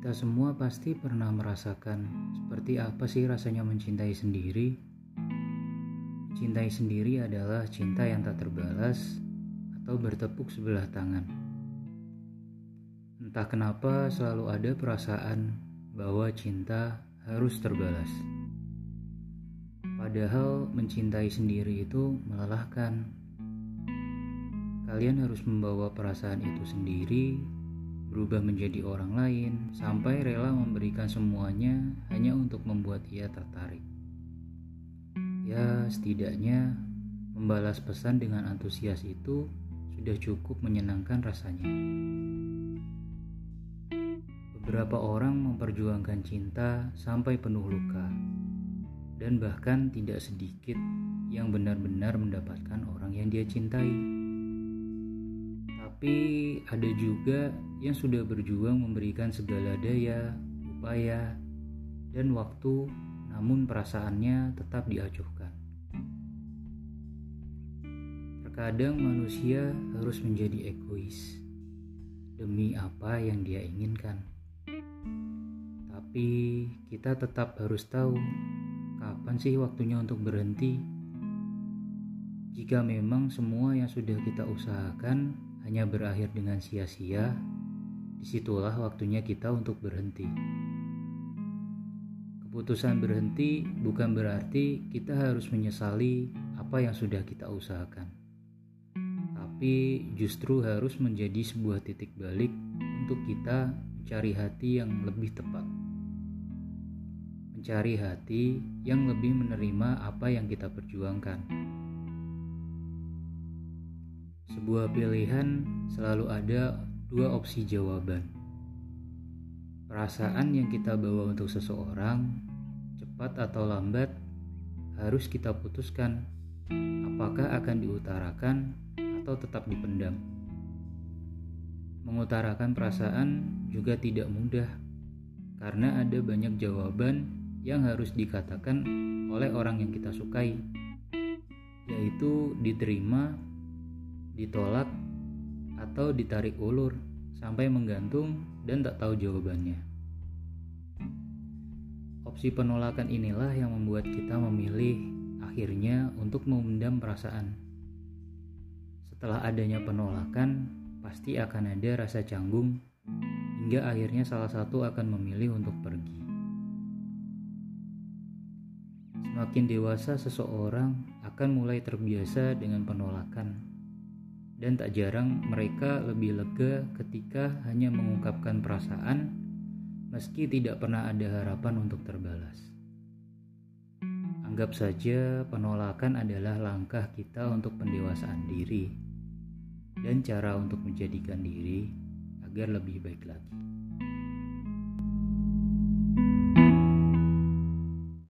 Kita semua pasti pernah merasakan seperti apa sih rasanya mencintai sendiri. Mencintai sendiri adalah cinta yang tak terbalas atau bertepuk sebelah tangan. Entah kenapa selalu ada perasaan bahwa cinta harus terbalas. Padahal mencintai sendiri itu melelahkan. Kalian harus membawa perasaan itu sendiri berubah menjadi orang lain, sampai rela memberikan semuanya hanya untuk membuat ia tertarik. Ya, setidaknya membalas pesan dengan antusias itu sudah cukup menyenangkan rasanya. Beberapa orang memperjuangkan cinta sampai penuh luka, dan bahkan tidak sedikit yang benar-benar mendapatkan orang yang dia cintai tapi ada juga yang sudah berjuang memberikan segala daya, upaya, dan waktu, namun perasaannya tetap diacuhkan. Terkadang manusia harus menjadi egois demi apa yang dia inginkan. Tapi kita tetap harus tahu kapan sih waktunya untuk berhenti. Jika memang semua yang sudah kita usahakan hanya berakhir dengan sia-sia, di situlah waktunya kita untuk berhenti. Keputusan berhenti bukan berarti kita harus menyesali apa yang sudah kita usahakan, tapi justru harus menjadi sebuah titik balik untuk kita mencari hati yang lebih tepat. Mencari hati yang lebih menerima apa yang kita perjuangkan sebuah pilihan selalu ada dua opsi jawaban. Perasaan yang kita bawa untuk seseorang, cepat atau lambat, harus kita putuskan apakah akan diutarakan atau tetap dipendam. Mengutarakan perasaan juga tidak mudah karena ada banyak jawaban yang harus dikatakan oleh orang yang kita sukai, yaitu diterima ditolak, atau ditarik ulur sampai menggantung dan tak tahu jawabannya. Opsi penolakan inilah yang membuat kita memilih akhirnya untuk memendam perasaan. Setelah adanya penolakan, pasti akan ada rasa canggung hingga akhirnya salah satu akan memilih untuk pergi. Semakin dewasa seseorang akan mulai terbiasa dengan penolakan dan tak jarang mereka lebih lega ketika hanya mengungkapkan perasaan meski tidak pernah ada harapan untuk terbalas. Anggap saja penolakan adalah langkah kita untuk pendewasaan diri dan cara untuk menjadikan diri agar lebih baik lagi.